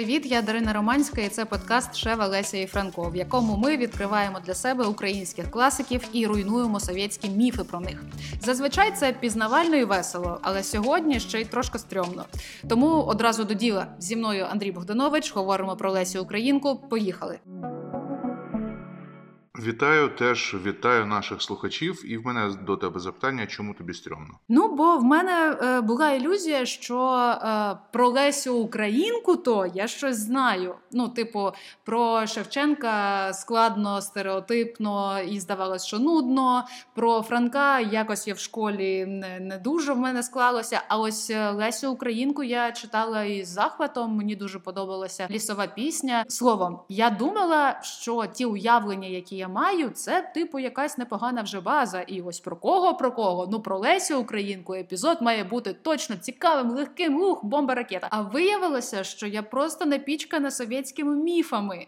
Привіт, я Дарина Романська, і це подкаст Шева Леся і Франко, в якому ми відкриваємо для себе українських класиків і руйнуємо совєтські міфи про них. Зазвичай це пізнавально і весело, але сьогодні ще й трошки стрьомно. Тому одразу до діла зі мною Андрій Богданович говоримо про Лесю Українку. Поїхали. Вітаю теж вітаю наших слухачів, і в мене до тебе запитання, чому тобі стрьомно? Ну бо в мене е, була ілюзія, що е, про Лесю Українку то я щось знаю. Ну, типу, про Шевченка складно, стереотипно і здавалось, що нудно. Про Франка якось я в школі не, не дуже в мене склалося. А ось е, Лесю Українку я читала із захватом. Мені дуже подобалася лісова пісня. Словом, я думала, що ті уявлення, які я маю, це типу якась непогана вже база. І ось про кого, про кого? Ну про Лесю Українку епізод має бути точно цікавим, легким, ух, бомба ракета. А виявилося, що я просто напічкана совєтськими міфами.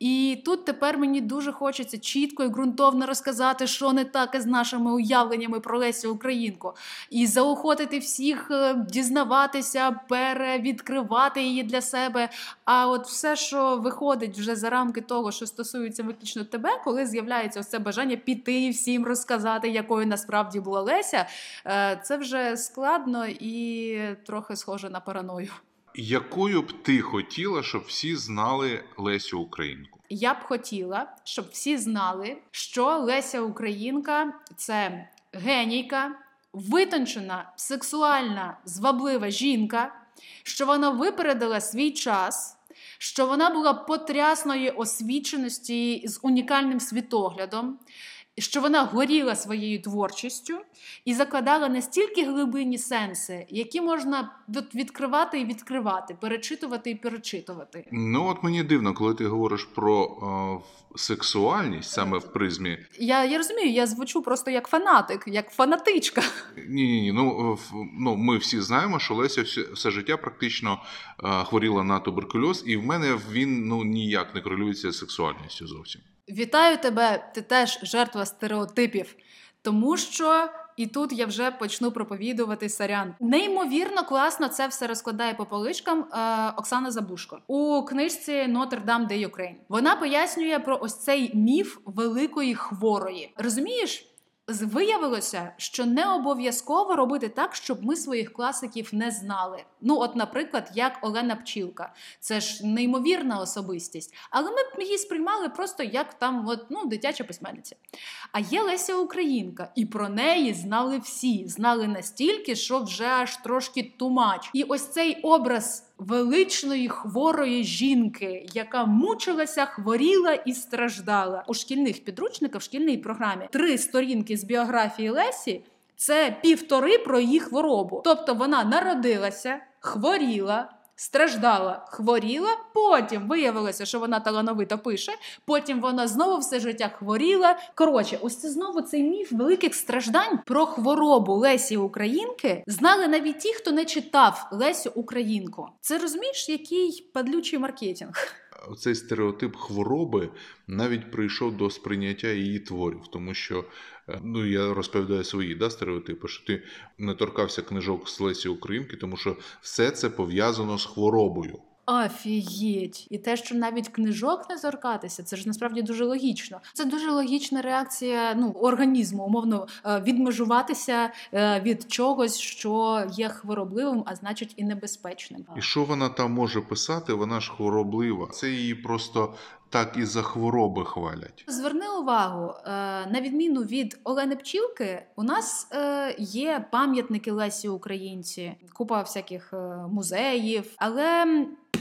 І тут тепер мені дуже хочеться чітко і ґрунтовно розказати, що не так із нашими уявленнями про Лесю Українку, і заохотити всіх е, дізнаватися, перевідкривати її для себе. А от все, що виходить вже за рамки того, що стосується виключно тебе, коли з'являється це бажання піти і всім розказати, якою насправді була Леся, е, це вже складно і трохи схоже на параною. Якою б ти хотіла, щоб всі знали Лесю Українку? Я б хотіла, щоб всі знали, що Леся Українка це генійка, витончена, сексуальна, зваблива жінка, що вона випередила свій час. Що вона була потрясної освіченості з унікальним світоглядом, що вона горіла своєю творчістю і закладала настільки глибинні сенси, які можна відкривати і відкривати, перечитувати і перечитувати. Ну от мені дивно, коли ти говориш про е, сексуальність саме в призмі. Я я розумію, я звучу просто як фанатик, як фанатичка. Ні, ні, ні. Ну ну ми всі знаємо, що Леся все, все життя практично е, хворіла на туберкульоз, і в мене він ну ніяк не корелюється з сексуальністю зовсім. Вітаю тебе, ти теж жертва стереотипів, тому що і тут я вже почну проповідувати сарян. Неймовірно класно це все розкладає по поличкам е, Оксана Забушко у книжці Dame de Ukraine. Вона пояснює про ось цей міф великої хворої. Розумієш? Виявилося, що не обов'язково робити так, щоб ми своїх класиків не знали. Ну, от, наприклад, як Олена Пчілка, це ж неймовірна особистість, але ми б її сприймали просто як там, от, ну, дитяча письменниця. А є Леся Українка, і про неї знали всі, знали настільки, що вже аж трошки тумач. І ось цей образ величної хворої жінки, яка мучилася, хворіла і страждала у шкільних підручниках в шкільній програмі. Три сторінки з біографії Лесі. Це півтори про її хворобу. Тобто вона народилася, хворіла, страждала, хворіла. Потім виявилося, що вона талановито пише. Потім вона знову все життя хворіла. Коротше, ось це знову цей міф великих страждань про хворобу Лесі Українки знали навіть ті, хто не читав Лесю Українку. Це розумієш, який падлючий маркетинг. Цей стереотип хвороби навіть прийшов до сприйняття її творів, тому що е, ну я розповідаю свої да, стереотипи, що ти не торкався книжок з Лесі Українки, тому що все це пов'язано з хворобою. Офігеть! І те, що навіть книжок не зоркатися, це ж насправді дуже логічно. Це дуже логічна реакція ну, організму, умовно е, відмежуватися е, від чогось, що є хворобливим, а значить і небезпечним. І що вона там може писати? Вона ж хвороблива. Це її просто так і за хвороби хвалять. Зверни увагу, е, на відміну від Олени Пчілки, у нас є пам'ятники Лесі Українці, купа всяких музеїв, але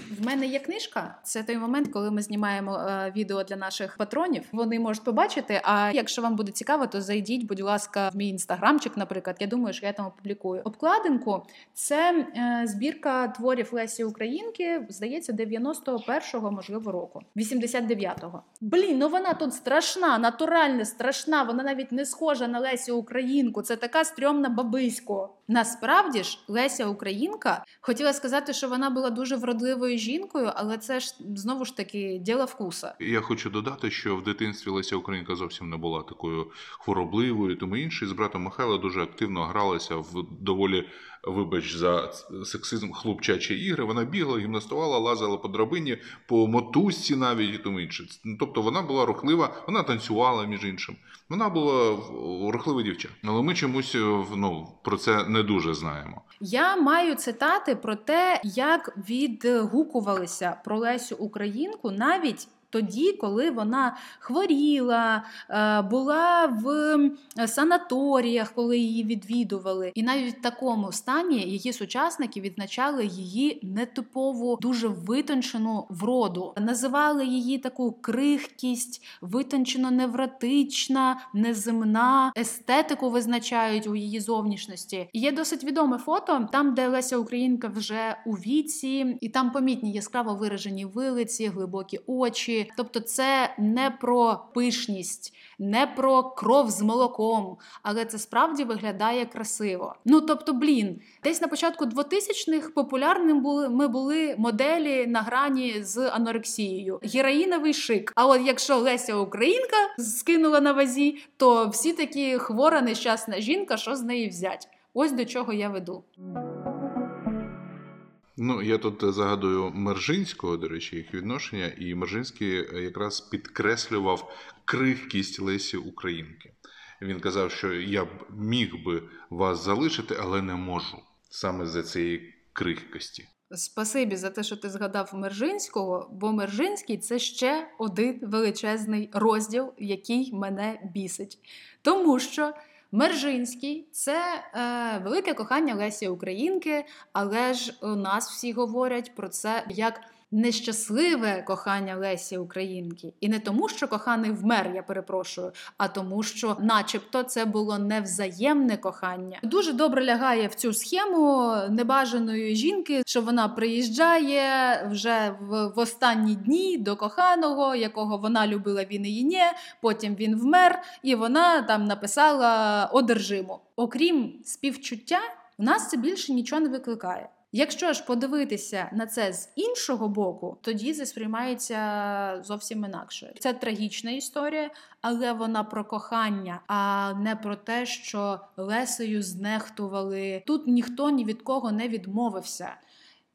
в мене є книжка. Це той момент, коли ми знімаємо е, відео для наших патронів. Вони можуть побачити. А якщо вам буде цікаво, то зайдіть, будь ласка, в мій інстаграмчик. Наприклад, я думаю, що я там опублікую обкладинку. Це е, збірка творів Лесі Українки. Здається, 91-го, можливо, року, 89-го. Блін, ну вона тут страшна, натуральна, страшна. Вона навіть не схожа на Лесю Українку. Це така стрьомна бабисько. Насправді ж, Леся Українка хотіла сказати, що вона була дуже вродливою жінкою, але це ж знову ж таки діло вкуса. Я хочу додати, що в дитинстві Леся Українка зовсім не була такою хворобливою, тому інше з братом Михайла дуже активно гралася в доволі вибач за сексизм, хлопчачі ігри. Вона бігла, гімнастувала, лазила по драбині, по мотузці навіть і тому інше. Ну, тобто вона була рухлива, вона танцювала між іншим. Вона була рухлива дівча. Але ми чомусь ну, про це не дуже знаємо. Я маю цитати про те, як відгукувалися про Лесю Українку навіть тоді, коли вона хворіла, е, була в санаторіях, коли її відвідували, і навіть в такому стані її сучасники відзначали її нетипову, дуже витончену вроду, називали її таку крихкість, витончено невротична, неземна, естетику визначають у її зовнішності. І Є досить відоме фото, там, де Леся Українка вже у віці, і там помітні яскраво виражені вилиці, глибокі очі. Тобто, це не про пишність, не про кров з молоком, але це справді виглядає красиво. Ну тобто, блін, десь на початку 2000-х популярним були ми були моделі на грані з анорексією, героїновий шик. А от якщо Леся Українка скинула на вазі, то всі такі хвора нещасна жінка, що з неї взять? Ось до чого я веду. Ну, я тут е, загадую Мержинського, до речі, їх відношення, і Мержинський е, якраз підкреслював крихкість Лесі Українки. Він казав, що я б міг би вас залишити, але не можу саме за цієї крихкості. Спасибі за те, що ти згадав Мержинського, бо Мержинський це ще один величезний розділ, який мене бісить. Тому що Мержинський це е, велике кохання Лесі Українки, але ж у нас всі говорять про це як нещасливе кохання Лесі Українки. І не тому, що коханий вмер, я перепрошую, а тому, що, начебто, це було невзаємне кохання. Дуже добре лягає в цю схему небажаної жінки, що вона приїжджає вже в, в останні дні до коханого, якого вона любила, він і ні. Потім він вмер, і вона там написала одержимо. Окрім співчуття, у нас це більше нічого не викликає. Якщо ж подивитися на це з іншого боку, тоді це сприймається зовсім інакше. Це трагічна історія, але вона про кохання, а не про те, що Лесею знехтували. Тут ніхто ні від кого не відмовився.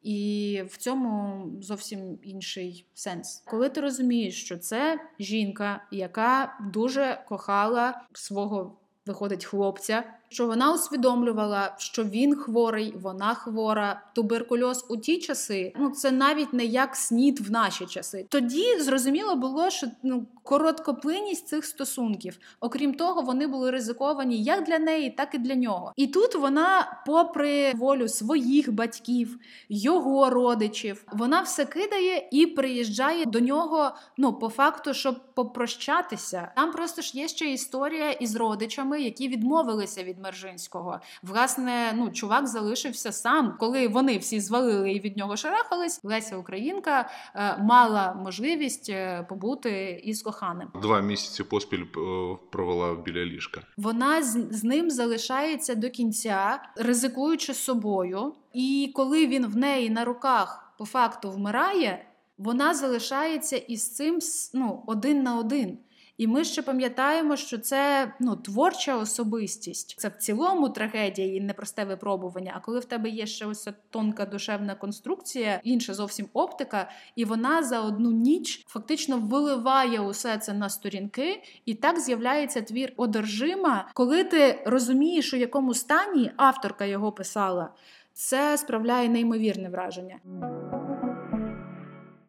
І в цьому зовсім інший сенс. Коли ти розумієш, що це жінка, яка дуже кохала свого виходить хлопця, що вона усвідомлювала, що він хворий, вона хвора. Туберкульоз у ті часи, ну це навіть не як снід в наші часи. Тоді зрозуміло було, що ну короткоплинність цих стосунків. Окрім того, вони були ризиковані як для неї, так і для нього. І тут вона, попри волю своїх батьків, його родичів, вона все кидає і приїжджає до нього. Ну, по факту, щоб попрощатися. Там просто ж є ще історія із родичами, які відмовилися від Мержинського. Власне, ну чувак залишився сам, коли вони всі звалили і від нього шарахались. Леся Українка е, мала можливість е, побути із коханим. Два місяці поспіль е, провела біля ліжка. Вона з, з ним залишається до кінця, ризикуючи собою. І коли він в неї на руках по факту вмирає, вона залишається із цим ну, один на один. І ми ще пам'ятаємо, що це ну, творча особистість. Це в цілому трагедія і непросте випробування. А коли в тебе є ще ось тонка душевна конструкція, інша зовсім оптика, і вона за одну ніч фактично виливає усе це на сторінки, і так з'являється твір одержима, коли ти розумієш, у якому стані авторка його писала, це справляє неймовірне враження.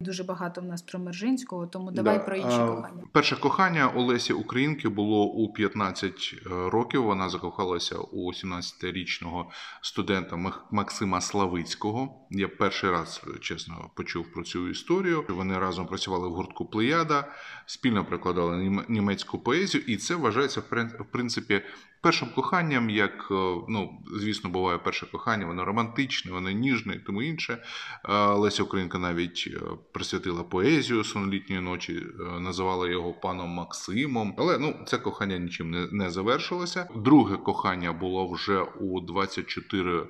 Дуже багато в нас про Мержинського, тому давай да. про інші кохання. Перше кохання Олесі Українки було у 15 е, років. Вона закохалася у 17-річного студента Максима Славицького. Я перший раз чесно почув про цю історію. Вони разом працювали в гуртку Плеяда, спільно прикладали німецьку поезію, і це вважається в принципі першим коханням, як е, ну, звісно, буває перше кохання, воно романтичне, воно ніжне і тому інше. Леся Українка навіть е, присвятила поезію сонолітньої ночі, е, називала його паном Максимом. Але ну, це кохання нічим не, не завершилося. Друге кохання було вже у 24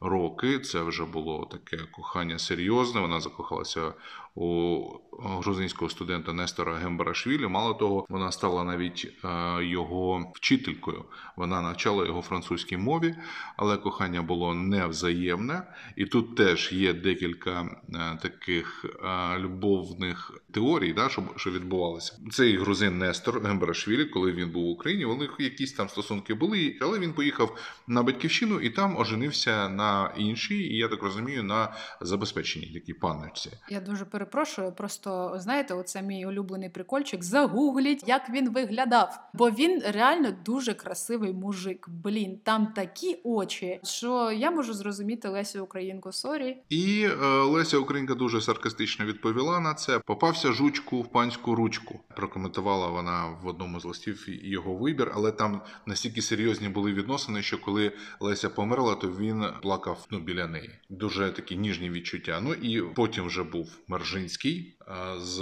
роки. Це вже було таке кохання серйозне. Вона закохалася у грузинського студента Нестора Гембарашвілі. Мало того, вона стала навіть е, його вчителькою. Вона навчала його французькій мові, але кохання було невзаємне. І тут теж є декілька е, таких е, любовних теорій, да, що, відбувалося. Цей грузин Нестор Гембарашвілі, коли він був в Україні, них якісь там стосунки були, але він поїхав на батьківщину і там оженився на іншій, і я так розумію, на забезпеченій такій панночці. Я дуже перепрошую. Просто знаєте, оце мій улюблений прикольчик. Загугліть, як він виглядав. Бо він реально дуже красивий мужик. Блін, там такі очі, що я можу зрозуміти Лесю Українку. Sorry. І е, Леся Українка дуже саркастично відповіла на це. Попався жучку в панську ручку. Прокоментувала вона в одному з листів його вибір, але там настільки серйозні були відносини, що коли Леся померла, то він плакав ну біля неї. Дуже такі ніжні відчуття. Ну і потім вже був Мержинський з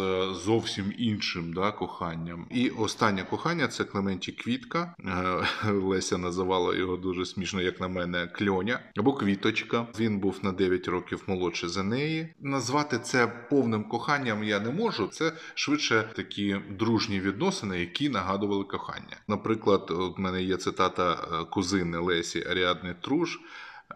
зовсім іншим да, коханням. І останнє кохання це Клементі Квітка. Е, Леся називала його дуже смішно, як на мене, кльоня або квіточка. Він був на 9 років молодше за неї. Назвати це повним коханням я не можу. Це швидше такі дружні відносини, які нагадували кохання. Наприклад, у мене є цитата е, кузини Лесі Аріадни Труш.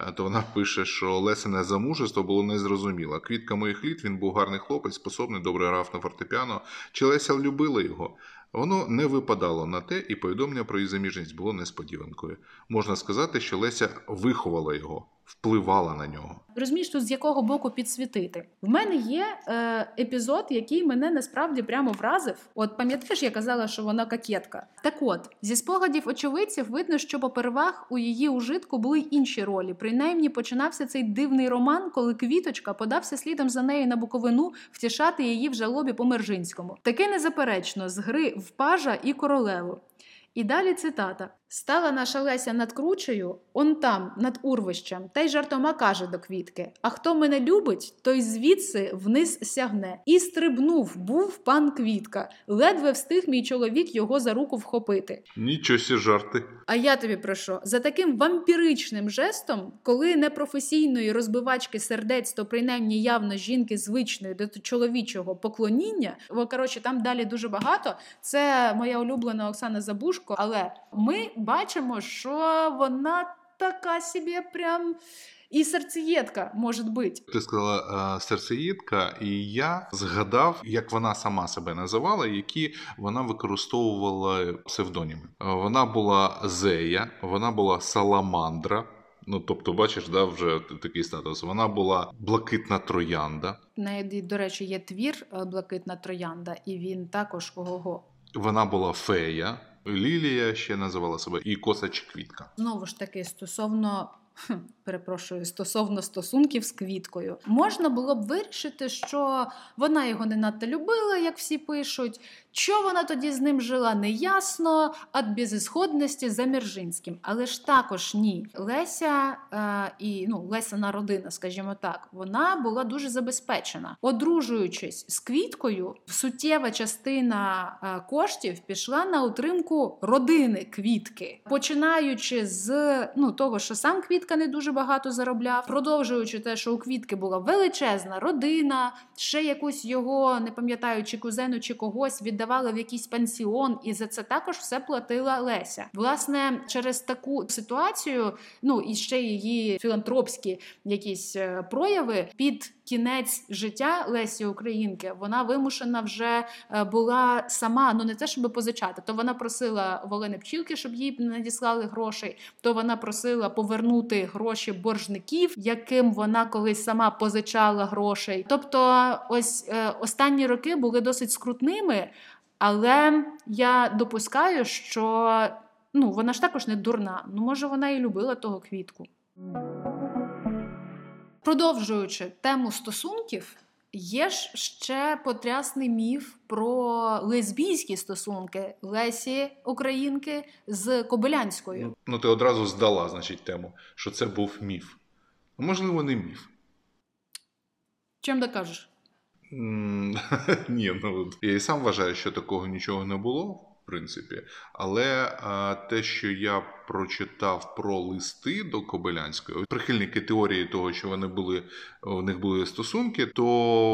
Е, то вона пише, що Лесине замужество було незрозуміло. Квітка моїх літ він був гарний хлопець, способний, добре грав на фортепіано. Чи Леся любила його? Воно не випадало на те, і повідомлення про її заміжність було несподіванкою. Можна сказати, що Леся виховала його впливала на нього. Розумієш, тут з якого боку підсвітити? В мене є е, епізод, який мене насправді прямо вразив. От пам'ятаєш, я казала, що вона кокетка. Так от, зі спогадів очевидців видно, що попервах у її ужитку були інші ролі. Принаймні починався цей дивний роман, коли квіточка подався слідом за нею на Буковину втішати її в жалобі по Мержинському. Таке незаперечно з гри в пажа і королеву. І далі цитата: Стала наша Леся над кручею, он там, над урвищем, та й жартома каже до квітки: А хто мене любить, той звідси вниз сягне. І стрибнув, був пан Квітка. Ледве встиг мій чоловік його за руку вхопити. Нічого сі жарти. А я тобі прошу, за таким вампіричним жестом, коли непрофесійної розбивачки сердець, то принаймні явно жінки звичної до чоловічого поклоніння, бо коротше, там далі дуже багато. Це моя улюблена Оксана Забушко, але ми бачимо, що вона така собі прям. І серцеєдка, може бути. Ти сказала е, серцеїдка, і я згадав, як вона сама себе називала, які вона використовувала псевдоніми. Е, вона була Зея, вона була Саламандра. Ну, тобто, бачиш, да, вже такий статус. Вона була блакитна троянда. Неї, до речі, є твір е, Блакитна троянда, і він також ого-го. Вона була фея. Лілія ще називала себе і косач квітка. Знову ж таки, стосовно перепрошую, стосовно стосунків з квіткою, можна було б вирішити, що вона його не надто любила, як всі пишуть. Що вона тоді з ним жила, неясно, а безісходності за Міржинським. Але ж також ні. Леся е, і ну, Лесина родина, скажімо так, вона була дуже забезпечена. Одружуючись з квіткою, суттєва частина е, коштів пішла на утримку родини квітки, починаючи з ну, того, що сам квітка не дуже багато заробляв, продовжуючи те, що у квітки була величезна родина, ще якусь його, не пам'ятаю, чи кузену, чи когось віддавали в якийсь пансіон, і за це також все платила Леся. Власне, через таку ситуацію, ну і ще її філантропські якісь е, прояви під кінець життя Лесі Українки вона вимушена вже е, була сама, ну не те, щоб позичати, то вона просила Волини Пчілки, щоб їй надіслали грошей, то вона просила повернути гроші боржників, яким вона колись сама позичала грошей. Тобто, ось е, останні роки були досить скрутними, але я допускаю, що ну вона ж також не дурна. Ну може вона і любила того квітку. Продовжуючи тему стосунків, є ж ще потрясний міф про лесбійські стосунки Лесі Українки з Кобилянською. Ну, ну ти одразу здала, значить, тему, що це був міф. Можливо, не міф. Чим докажеш? Ні, ну я і сам вважаю, що такого нічого не було. В принципі. Але а, те, що я прочитав про листи до Кобилянської, прихильники теорії того, що вони були у них були стосунки, то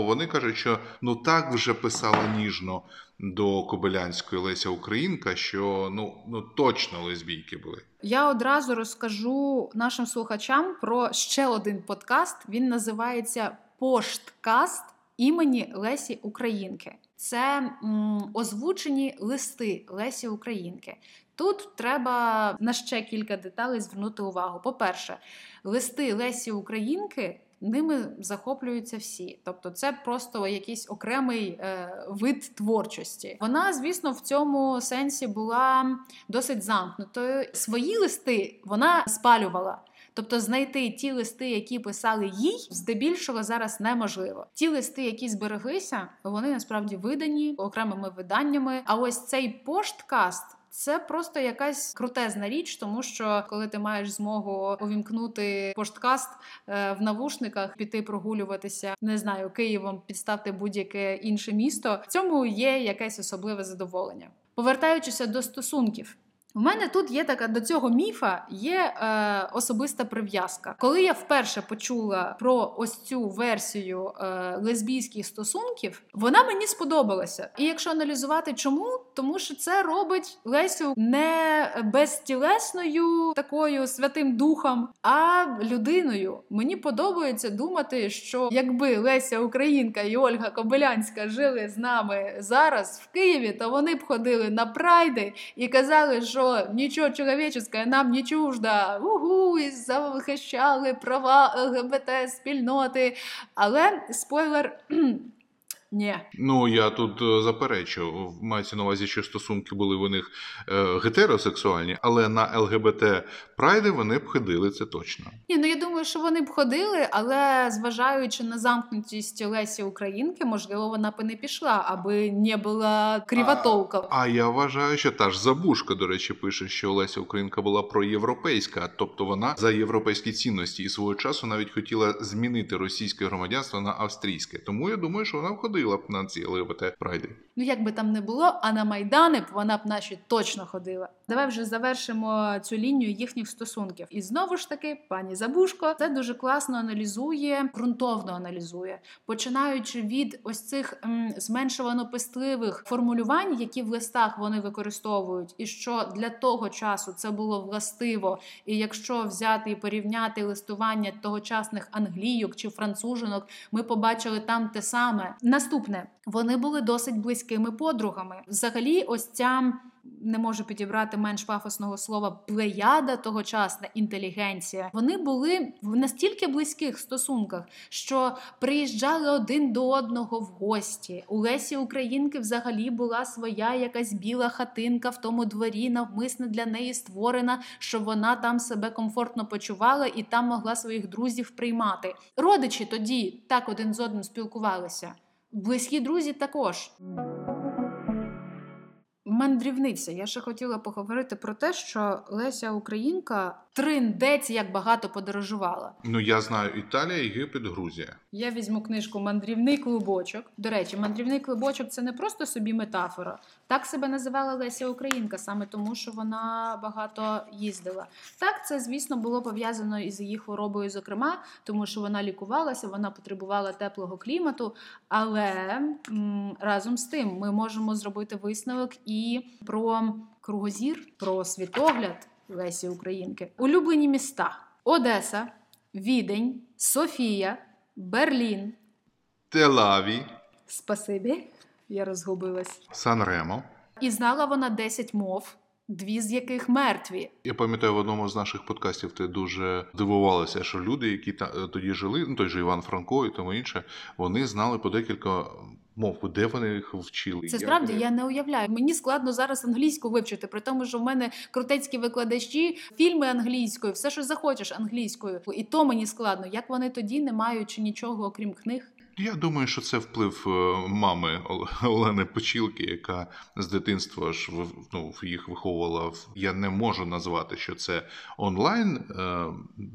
вони кажуть, що ну так вже писала ніжно до Кобилянської Леся Українка, що ну ну точно лесбійки були. Я одразу розкажу нашим слухачам про ще один подкаст. Він називається Пошткаст імені Лесі Українки. Це м, озвучені листи Лесі Українки. Тут треба на ще кілька деталей звернути увагу. По-перше, листи Лесі Українки. Ними захоплюються всі, тобто це просто якийсь окремий е, вид творчості. Вона, звісно, в цьому сенсі була досить замкнутою. Свої листи вона спалювала. Тобто знайти ті листи, які писали їй, здебільшого зараз неможливо. Ті листи, які збереглися, вони насправді видані окремими виданнями. А ось цей пошткаст. Це просто якась крутезна річ, тому що коли ти маєш змогу увімкнути пошткаст е, в навушниках, піти прогулюватися, не знаю, Києвом підставте будь-яке інше місто. В цьому є якесь особливе задоволення. Повертаючися до стосунків. У мене тут є така до цього міфа є е, особиста прив'язка. Коли я вперше почула про ось цю версію е, лесбійських стосунків, вона мені сподобалася. І якщо аналізувати, чому, тому що це робить Лесю не безтілесною такою святим духом, а людиною. Мені подобається думати, що якби Леся Українка і Ольга Кобилянська жили з нами зараз в Києві, то вони б ходили на прайди і казали, що нічого человеческое нам не чужда. Угу, і захищали права ЛГБТ спільноти. Але спойлер. Ні. Ну я тут е, заперечу. Мається на увазі, що стосунки були в них е, гетеросексуальні, але на ЛГБТ прайди вони б ходили, це точно. Ні, ну я думаю, що вони б ходили, але зважаючи на замкнутість Лесі Українки, можливо, вона б і не пішла, аби не була кріватолка. А, а я вважаю, що та ж Забушка, до речі, пише, що Леся Українка була проєвропейська, тобто вона за європейські цінності і свого часу навіть хотіла змінити російське громадянство на австрійське. Тому я думаю, що вона входила ходила б на ці ЛГБТ прайди. Ну як би там не було, а на майдани б вона б наші точно ходила. Давай вже завершимо цю лінію їхніх стосунків. І знову ж таки, пані Забушко це дуже класно аналізує, ґрунтовно аналізує, починаючи від ось цих м, зменшувано пестливих формулювань, які в листах вони використовують, і що для того часу це було властиво. І якщо взяти і порівняти листування тогочасних англійок чи францужинок, ми побачили там те саме. Наступне вони були досить близькими подругами. Взагалі, ось ця не можу підібрати менш пафосного слова плеяда тогочасна інтелігенція. Вони були в настільки близьких стосунках, що приїжджали один до одного в гості. У Лесі Українки взагалі була своя якась біла хатинка в тому дворі, навмисно для неї створена, щоб вона там себе комфортно почувала і там могла своїх друзів приймати. Родичі тоді так один з одним спілкувалися. Близькі друзі також. Мандрівниця. Я ще хотіла поговорити про те, що Леся Українка триндець як багато подорожувала. Ну я знаю Італія, Єгипет, Грузія. Я візьму книжку Мандрівний клубочок. До речі, мандрівний клубочок це не просто собі метафора. Так себе називала Леся Українка, саме тому, що вона багато їздила. Так, це звісно було пов'язано із її хворобою, зокрема, тому що вона лікувалася, вона потребувала теплого клімату. Але м- разом з тим ми можемо зробити висновок і про кругозір, про світогляд. Лесі Українки. Улюблені міста: Одеса, Відень, Софія, Берлін. Телаві, Спасибі, я розгубилась. Сан-Ремо. І знала вона 10 мов, дві з яких мертві. Я пам'ятаю, в одному з наших подкастів ти дуже дивувалася, що люди, які та, тоді жили, ну той же Іван Франко і тому інше, вони знали по декілька мов, де вони їх вчили. Це справді я не уявляю. Мені складно зараз англійську вивчити, при тому, що в мене крутецькі викладачі, фільми англійською, все, що захочеш англійською, і то мені складно. Як вони тоді, не маючи нічого, окрім книг. Я думаю, що це вплив е, мами Олени Почілки, яка з дитинства ж ну, їх виховувала. Я не можу назвати, що це онлайн, е,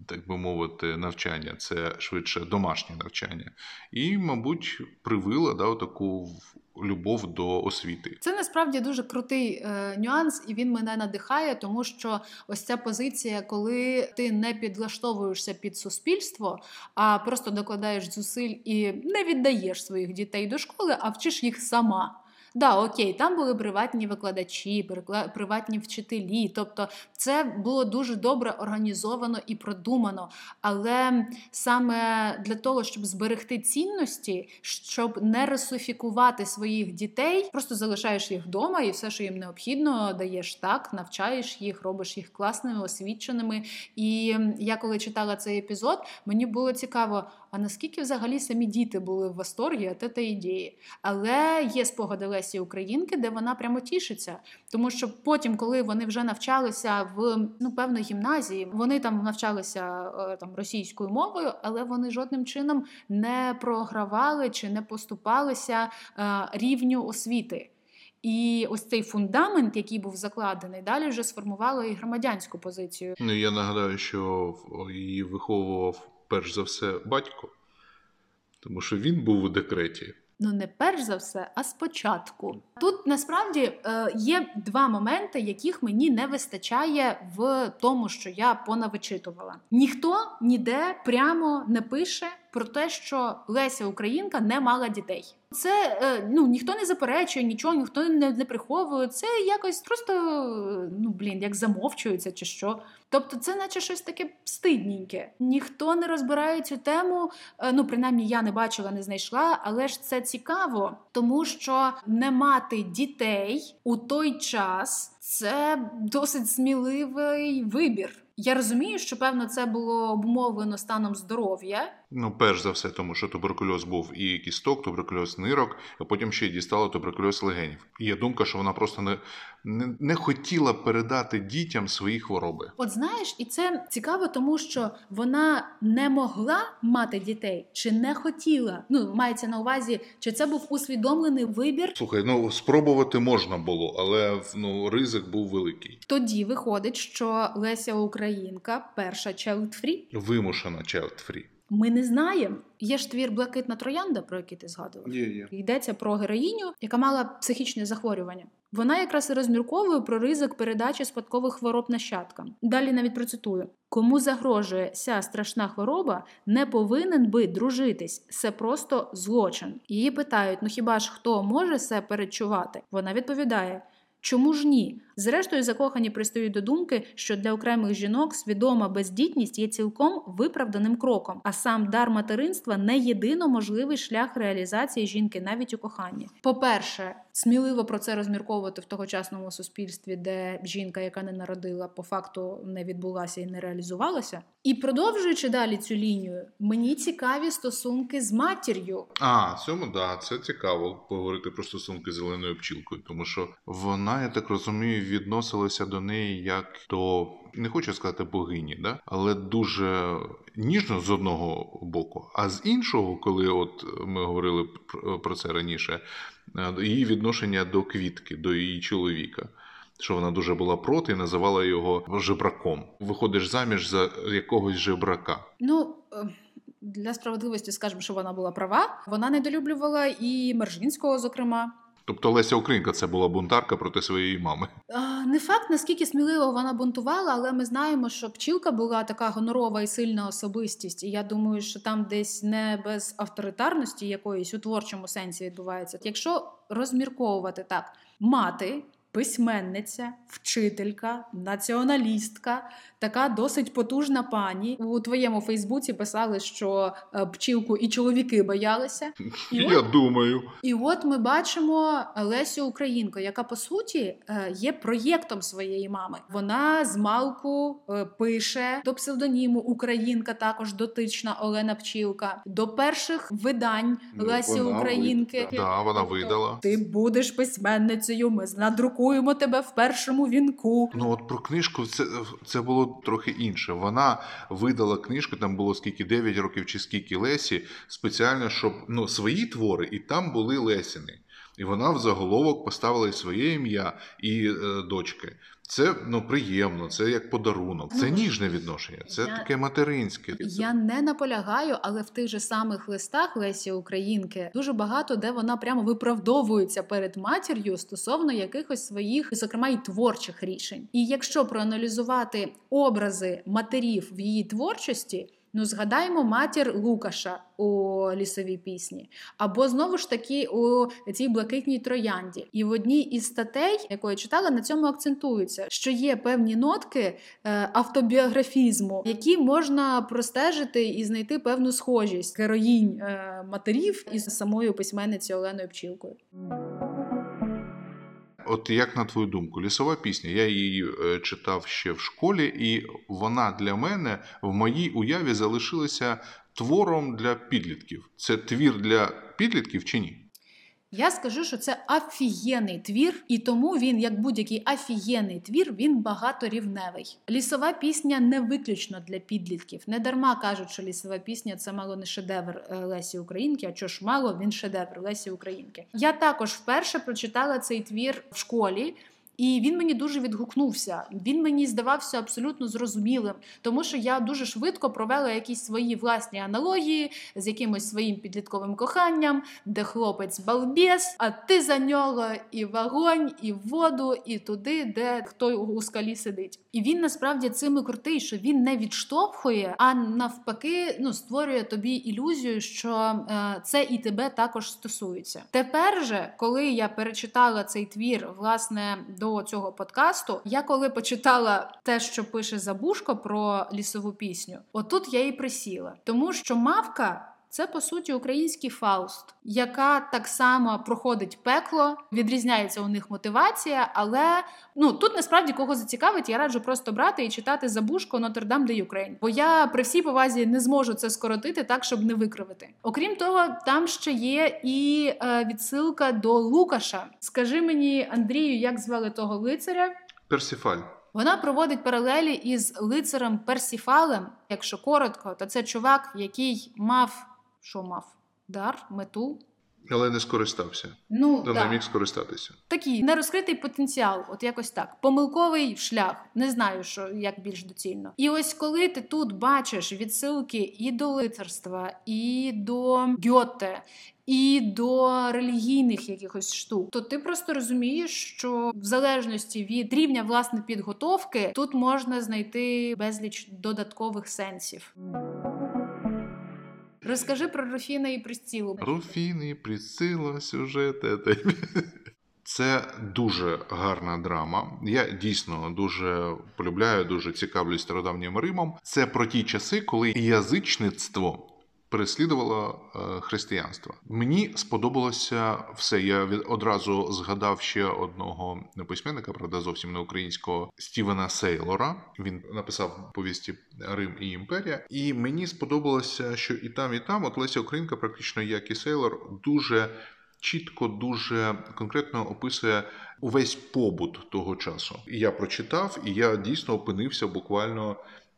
так би мовити, навчання, це швидше домашнє навчання. І, мабуть, привила да, таку любов до освіти. Це насправді дуже крутий е, нюанс, і він мене надихає, тому що ось ця позиція, коли ти не підлаштовуєшся під суспільство, а просто докладаєш зусиль і не віддаєш своїх дітей до школи, а вчиш їх сама. Да, окей, там були приватні викладачі, приватні вчителі. Тобто, це було дуже добре організовано і продумано. Але саме для того, щоб зберегти цінності, щоб не русифікувати своїх дітей, просто залишаєш їх вдома, і все, що їм необхідно, даєш так, навчаєш їх, робиш їх класними, освіченими. І я коли читала цей епізод, мені було цікаво, а наскільки взагалі самі діти були в восторгі від цієї ідеї. Але є спогади Лесі Українки, де вона прямо тішиться. Тому що потім, коли вони вже навчалися в ну певно гімназії, вони там навчалися е, там російською мовою, але вони жодним чином не програвали чи не поступалися е, рівню освіти. І ось цей фундамент, який був закладений, далі вже сформувало і громадянську позицію. Ну я нагадаю, що її виховував перш за все батько, тому що він був у декреті. Ну, не перш за все, а спочатку. Тут насправді е, є два моменти, яких мені не вистачає в тому, що я понавичитувала. Ніхто ніде прямо не пише про те, що Леся Українка не мала дітей. Це е, ну ніхто не заперечує, нічого, ніхто не, не приховує. Це якось просто ну блін, як замовчується чи що. Тобто, це, наче щось таке стидненьке. Ніхто не розбирає цю тему. Е, ну принаймні я не бачила, не знайшла, але ж це цікаво, тому що не мати дітей у той час це досить сміливий вибір. Я розумію, що певно це було обумовлено станом здоров'я. Ну, перш за все, тому що туберкульоз був і кісток, туберкульоз нирок, а потім ще й дістала туберкульоз легенів. І є думка, що вона просто не, не, не хотіла передати дітям свої хвороби. От знаєш, і це цікаво, тому що вона не могла мати дітей чи не хотіла. Ну мається на увазі, чи це був усвідомлений вибір. Слухай, ну спробувати можна було, але ну ризик був великий. Тоді виходить, що Леся Українка перша child free. вимушена child free. Ми не знаємо. Є ж твір Блакитна троянда, про який ти згадував. Є, є. Йдеться про героїню, яка мала психічне захворювання. Вона якраз і розмірковує про ризик передачі спадкових хвороб нащадкам. Далі навіть процитую: кому загрожує ця страшна хвороба, не повинен би дружитись. Це просто злочин. Її питають: ну хіба ж хто може це перечувати? Вона відповідає. Чому ж ні? Зрештою, закохані пристають до думки, що для окремих жінок свідома бездітність є цілком виправданим кроком, а сам дар материнства не єдино можливий шлях реалізації жінки навіть у коханні. По-перше, сміливо про це розмірковувати в тогочасному суспільстві, де жінка, яка не народила, по факту не відбулася і не реалізувалася. І продовжуючи далі цю лінію, мені цікаві стосунки з матір'ю. А цьому да, це цікаво поговорити про стосунки з зеленою пчілкою, тому що вона, я так розумію, відносилася до неї як до не хочу сказати богині, да? але дуже ніжно з одного боку. А з іншого, коли от ми говорили про це раніше, її відношення до квітки, до її чоловіка. Що вона дуже була проти і називала його жебраком. Виходиш заміж за якогось жебрака. Ну е, для справедливості скажемо, що вона була права. Вона недолюблювала і Мержинського, зокрема. Тобто Леся Українка це була бунтарка проти своєї мами. Не факт, наскільки сміливо вона бунтувала, але ми знаємо, що пчілка була така гонорова і сильна особистість. І я думаю, що там десь не без авторитарності якоїсь у творчому сенсі відбувається. Якщо розмірковувати так, мати письменниця, вчителька, націоналістка, така досить потужна пані. У твоєму Фейсбуці писали, що е, пчілку і чоловіки боялися. І Я от, думаю. І от ми бачимо Лесю Українку, яка по суті е, є проєктом своєї мами. Вона з малку е, пише до псевдоніму Українка, також дотична Олена Пчілка, до перших видань ну, Лесі Українки. Да, вона тобто видала. Ти будеш письменницею. Ми надрукуємо тебе в першому вінку. Ну от про книжку це це було трохи інше. Вона видала книжку, там було скільки 9 років чи скільки Лесі, спеціально, щоб ну свої твори, і там були Лесіни. І вона в заголовок поставила і своє ім'я і е, дочки. Це ну приємно, це як подарунок. Це Ну, ніжне відношення, це я- таке материнське. Я не наполягаю, але в тих же самих листах Лесі Українки дуже багато, де вона прямо виправдовується перед матір'ю стосовно якихось своїх, зокрема й творчих рішень. І якщо проаналізувати образи матерів в її творчості. Ну, згадаємо матір Лукаша у лісовій пісні, або знову ж таки у цій блакитній троянді. І в одній із статей, яку я читала, на цьому акцентується, що є певні нотки е, автобіографізму, які можна простежити і знайти певну схожість героїнь е, матерів із самою письменницею Оленою Пчілкою. От як на твою думку, лісова пісня, я її е, читав ще в школі, і вона для мене в моїй уяві залишилася твором для підлітків. Це твір для підлітків чи ні? Я скажу, що це офігенний твір, і тому він, як будь-який офігенний твір, він багаторівневий. Лісова пісня не виключно для підлітків. Не дарма кажуть, що лісова пісня це мало не шедевр е, Лесі Українки. А чого ж мало він шедевр Лесі Українки. Я також вперше прочитала цей твір в школі. І він мені дуже відгукнувся. Він мені здавався абсолютно зрозумілим, тому що я дуже швидко провела якісь свої власні аналогії з якимось своїм підлітковим коханням, де хлопець балбес, а ти за нього і вогонь, і воду, і туди, де хто у скалі сидить. І він насправді цим і крутий, що він не відштовхує, а навпаки, ну створює тобі ілюзію, що е, це і тебе також стосується. Тепер же, коли я перечитала цей твір, власне, до цього подкасту, я коли почитала те, що пише Забушко про лісову пісню, отут я і присіла, тому що мавка. Це по суті український Фауст, яка так само проходить пекло, відрізняється у них мотивація, але ну тут насправді кого зацікавить, я раджу просто брати і читати Забужко Notre Dame d'Ukraine. Бо я при всій повазі не зможу це скоротити так, щоб не викривити. Окрім того, там ще є і е, відсилка до Лукаша. Скажи мені, Андрію, як звали того лицаря? Персіфаль. Вона проводить паралелі із лицарем Персіфалем. Якщо коротко, то це чувак, який мав що мав? Дар, мету. Але не скористався. Ну, да. не міг скористатися. такий нерозкритий потенціал, от якось так. Помилковий шлях. Не знаю, що як більш доцільно. І ось коли ти тут бачиш відсилки і до лицарства, і до Гьоте, і до релігійних якихось штук, то ти просто розумієш, що в залежності від рівня власне підготовки тут можна знайти безліч додаткових сенсів. Розкажи про Руфіна і Пристілу. і Присцила, сюжет. Це дуже гарна драма. Я дійсно дуже полюбляю, дуже цікавлюсь стародавнім Римом. Це про ті часи, коли язичництво переслідувало е, християнство. Мені сподобалося все. Я одразу згадав ще одного письменника, правда, зовсім не українського Стівена Сейлора. Він написав повісті Рим і імперія. І мені сподобалося, що і там, і там, от Леся Українка, практично як і Сейлор, дуже чітко, дуже конкретно описує увесь побут того часу. І я прочитав, і я дійсно опинився буквально.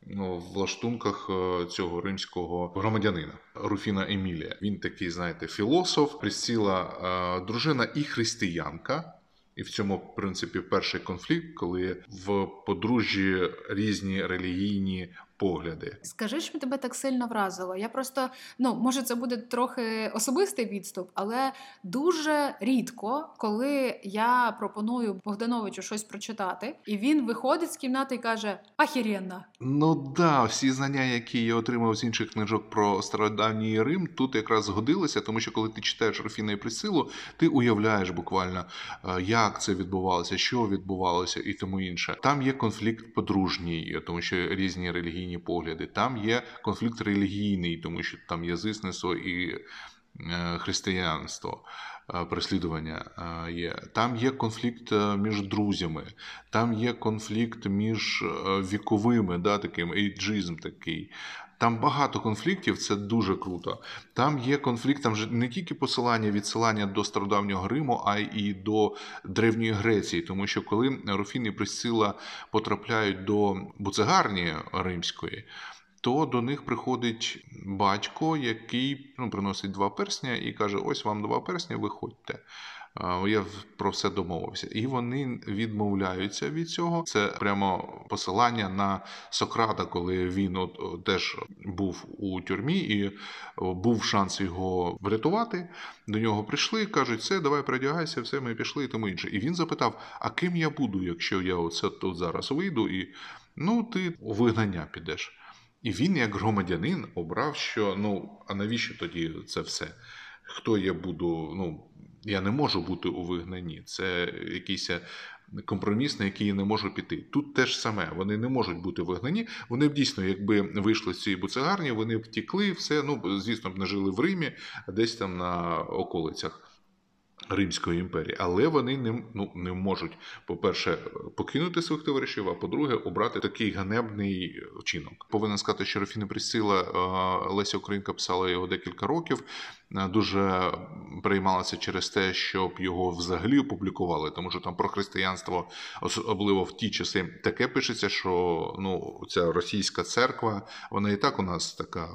Ну, В лаштунках е, цього римського громадянина Руфіна Емілія. Він такий, знаєте, філософ, присіла е, дружина і християнка. І в цьому, в принципі, перший конфлікт, коли в подружжі різні релігійні погляди. Скажи, що тебе так сильно вразило. Я просто ну може це буде трохи особистий відступ, але дуже рідко, коли я пропоную Богдановичу щось прочитати, і він виходить з кімнати і каже: Ахірєнна. Ну да, всі знання, які я отримав з інших книжок про стародавній Рим, тут якраз згодилися, тому що коли ти читаєш Руфіна і Присилу, ти уявляєш буквально, е, як це відбувалося, що відбувалося і тому інше. Там є конфлікт подружній, тому що різні релігійні погляди. Там є конфлікт релігійний, тому що там язичництво і е, християнство. преслідування Переслідування е, є. Там є конфлікт е, між друзями, там є конфлікт між е, віковими, да, таким ейджизм такий. Там багато конфліктів, це дуже круто. Там є конфлікт, там же не тільки посилання, відсилання до стародавнього Риму, а й до Древньої Греції. Тому що коли Руфін і Присцила потрапляють до буцегарні римської, то до них приходить батько, який ну, приносить два персня і каже: Ось вам два персня, виходьте. Я про все домовився, і вони відмовляються від цього. Це прямо посилання на Сократа, коли він от теж був у тюрмі і був шанс його врятувати. До нього прийшли, кажуть, все, давай передягайся, все, ми пішли і тому інше. І він запитав: А ким я буду, якщо я оце тут зараз вийду, і ну ти у вигнання підеш. І він, як громадянин, обрав, що ну а навіщо тоді це все? Хто я буду? Ну я не можу бути у вигнанні. Це якийсь компроміс, на який я не можу піти. Тут теж саме вони не можуть бути вигнані. Вони б дійсно, якби вийшли з цієї буцегарні, вони б втікли, все. Ну звісно б не жили в Римі, а десь там на околицях. Римської імперії, але вони не ну, не можуть, по-перше, покинути своїх товаришів, а по-друге, обрати такий ганебний вчинок. Повинен сказати, що Рафіна Присила Леся Українка писала його декілька років. Е, дуже переймалася через те, щоб його взагалі опублікували, тому що там про християнство, особливо в ті часи, таке пишеться, що ну ця російська церква, вона і так у нас така,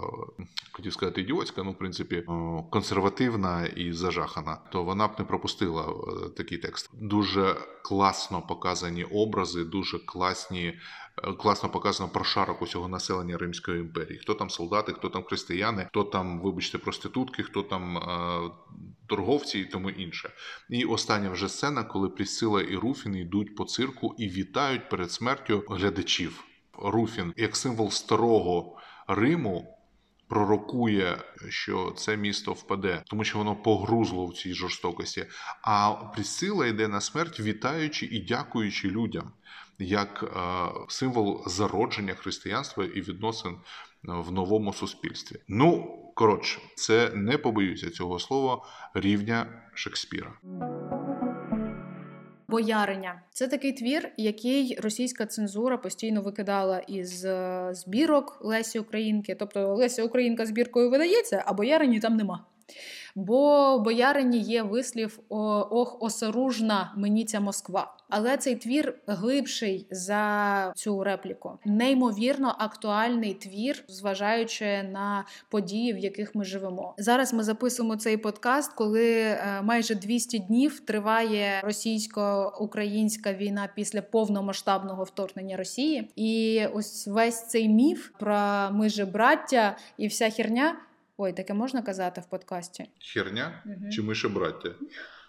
хотів сказати, ідіотська, ну в принципі, консервативна і зажахана. То вона б не пропустила е, такий текст. Дуже класно показані образи, дуже класні Е, класно показано прошарок усього населення Римської імперії. Хто там солдати, хто там християни, хто там, вибачте, проститутки, хто там е, торговці і тому інше. І остання вже сцена, коли Прісила і Руфін йдуть по цирку і вітають перед смертю глядачів. Руфін як символ старого Риму. Пророкує, що це місто впаде, тому що воно погрузло в цій жорстокості. А Присила йде на смерть, вітаючи і дякуючи людям як е, символ зародження християнства і відносин е, в новому суспільстві. Ну коротше, це не побоюся цього слова рівня Шекспіра. Бояриня це такий твір, який російська цензура постійно викидала із е, збірок Лесі Українки. Тобто Леся Українка збіркою видається, а боярині там нема. Бо боярині є вислів ох, осоружна мені ця Москва. Але цей твір глибший за цю репліку. Неймовірно актуальний твір, зважаючи на події, в яких ми живемо. Зараз ми записуємо цей подкаст, коли е, майже 200 днів триває російсько-українська війна після повномасштабного вторгнення Росії. І ось весь цей міф про ми же браття і вся херня. Ой, таке можна казати в подкасті? Херня угу. чи ми ще браття?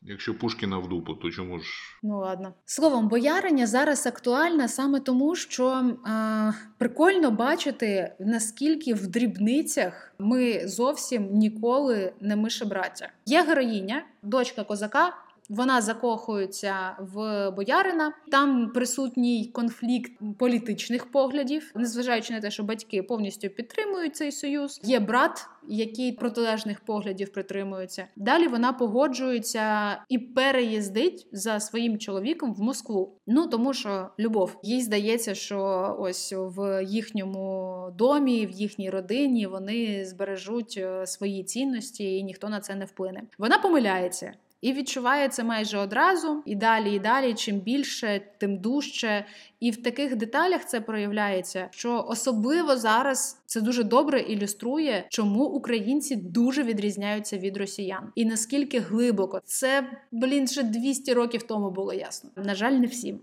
Якщо Пушкіна в дупу, то чому ж? Ну ладно. Словом, бояриня зараз актуальна саме тому, що е, прикольно бачити, наскільки в дрібницях ми зовсім ніколи не мишебраття. Є героїня, дочка козака. Вона закохується в боярина. Там присутній конфлікт політичних поглядів, незважаючи на те, що батьки повністю підтримують цей союз. Є брат, який протилежних поглядів притримується. Далі вона погоджується і переїздить за своїм чоловіком в Москву. Ну тому що любов їй здається, що ось в їхньому домі, в їхній родині вони збережуть е, свої цінності, і ніхто на це не вплине. Вона помиляється. І відчуває це майже одразу, і далі, і далі, чим більше, тим дужче. І в таких деталях це проявляється, що особливо зараз це дуже добре ілюструє, чому українці дуже відрізняються від росіян, і наскільки глибоко це блін ще 200 років тому було ясно. На жаль, не всім.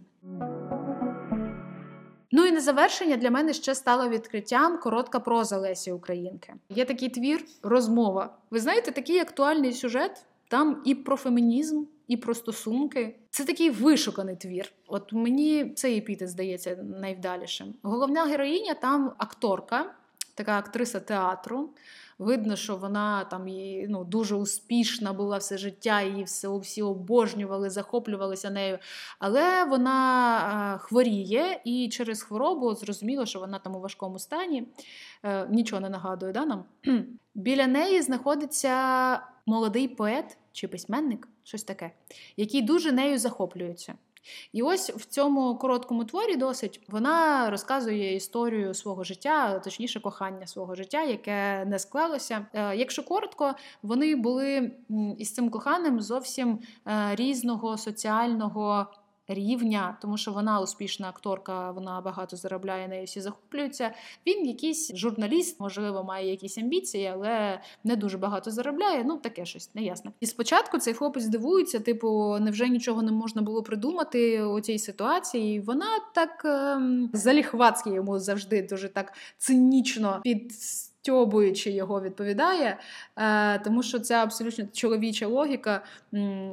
Ну і на завершення для мене ще стало відкриттям коротка проза Лесі Українки. Є такий твір, розмова. Ви знаєте, такий актуальний сюжет. Там і про фемінізм, і про стосунки. Це такий вишуканий твір. От мені цей епітет здається найвдалішим. Головна героїня там акторка, така актриса театру. Видно, що вона там і, ну, дуже успішна була все життя, її все всі обожнювали, захоплювалися нею. Але вона а, хворіє, і через хворобу зрозуміло, що вона там у важкому стані. Е, нічого не нагадує да, нам. Біля неї знаходиться молодий поет чи письменник, щось таке, який дуже нею захоплюється. І ось в цьому короткому творі досить вона розказує історію свого життя, точніше, кохання свого життя, яке не склалося. Е, якщо коротко, вони були із цим коханим зовсім е, різного соціального рівня, тому що вона успішна акторка, вона багато заробляє, нею всі захоплюються. Він якийсь журналіст, можливо, має якісь амбіції, але не дуже багато заробляє. Ну таке щось неясно. І спочатку цей хлопець дивується, типу, невже нічого не можна було придумати у цій ситуації? Вона так ем, заліхватськи йому завжди дуже так цинічно підстьобуючи його відповідає, е, тому що ця абсолютно чоловіча логіка,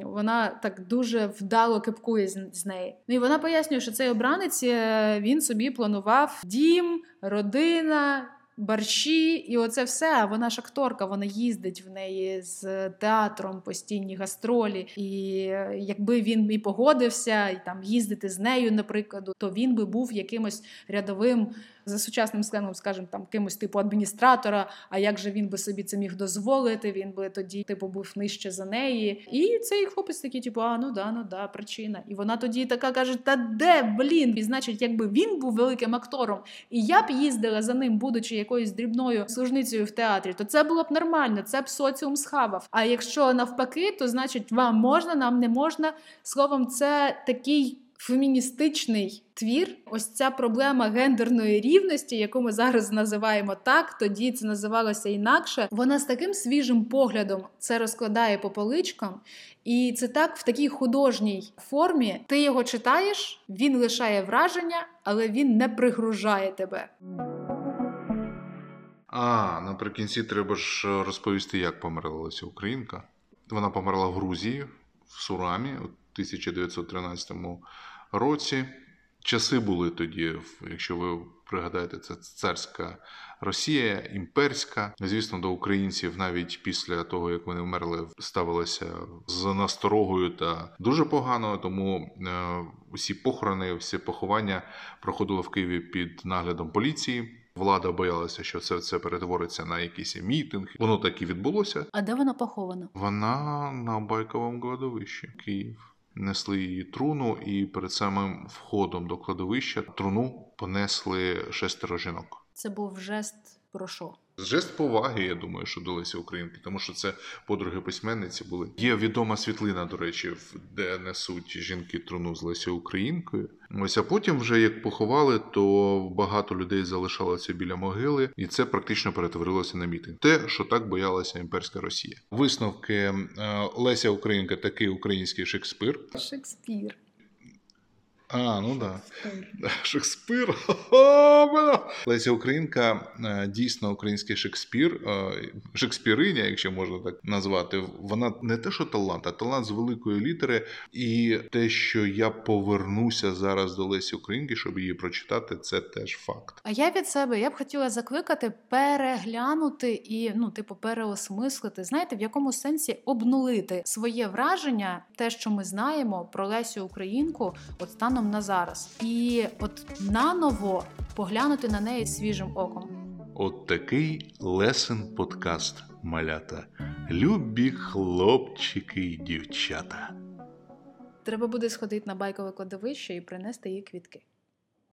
вона так дуже вдало кипкує з, неї. Ну і вона пояснює, що цей обранець е, він собі планував дім, родина. Борщі, і оце все. Вона ж акторка, вона їздить в неї з театром постійні гастролі. І е, якби він і погодився, і там їздити з нею, наприклад, то він би був якимось рядовим за сучасним сленгом, скажімо, там кимось типу адміністратора. А як же він би собі це міг дозволити? Він би тоді, типу, був нижче за неї. І цей хлопець такий, типу, а ну да, ну да, причина. І вона тоді така каже: Та де блін? І значить, якби він був великим актором, і я б їздила за ним, будучи якоюсь дрібною служницею в театрі, то це було б нормально, це б соціум схавав. А якщо навпаки, то значить вам можна, нам не можна. Словом, це такий. Феміністичний твір, ось ця проблема гендерної рівності, яку ми зараз називаємо так, тоді це називалося інакше. Вона з таким свіжим поглядом це розкладає по поличкам, і це так в такій художній формі. Ти його читаєш, він лишає враження, але він не пригружає тебе. А, наприкінці треба ж розповісти, як померла Леся Українка. Вона померла в Грузії, в Сурамі 1913 році. Часи були тоді, якщо ви пригадаєте, це царська Росія, імперська. Звісно, до українців навіть після того, як вони вмерли, ставилися з насторогою та дуже погано. Тому е, усі похорони, всі поховання проходили в Києві під наглядом поліції. Влада боялася, що це це перетвориться на якийсь мітинг. Воно так і відбулося. А де вона похована? Вона на байковому кладовищі Київ. Несли її труну, і перед самим входом до кладовища труну понесли шестеро жінок. Це був жест про що? Жест поваги, я думаю, що до Лесі Українки, тому що це подруги письменниці були. Є відома світлина, до речі, де несуть жінки труну з Лесі Українкою. Ось а потім, вже як поховали, то багато людей залишалося біля могили, і це практично перетворилося на мітинг. Те, що так боялася імперська Росія. Висновки е, Леся Українка такий український Шекспир. Шекспір. А, ну да. Шекспир. Леся Українка е, дійсно український Шекспір, е, Шекспіриня, якщо можна так назвати. Вона не те, що талант, а талант з великої літери. І те, що я повернуся зараз до Лесі Українки, щоб її прочитати, це теж факт. А я від себе я б хотіла закликати переглянути і ну, типу, переосмислити. Знаєте, в якому сенсі обнулити своє враження, те, що ми знаємо про Лесю Українку, от станом на зараз, і от наново поглянути на неї свіжим оком. От такий лесен подкаст малята. Любі хлопчики й дівчата. Треба буде сходити на байкове кладовище і принести їй квітки.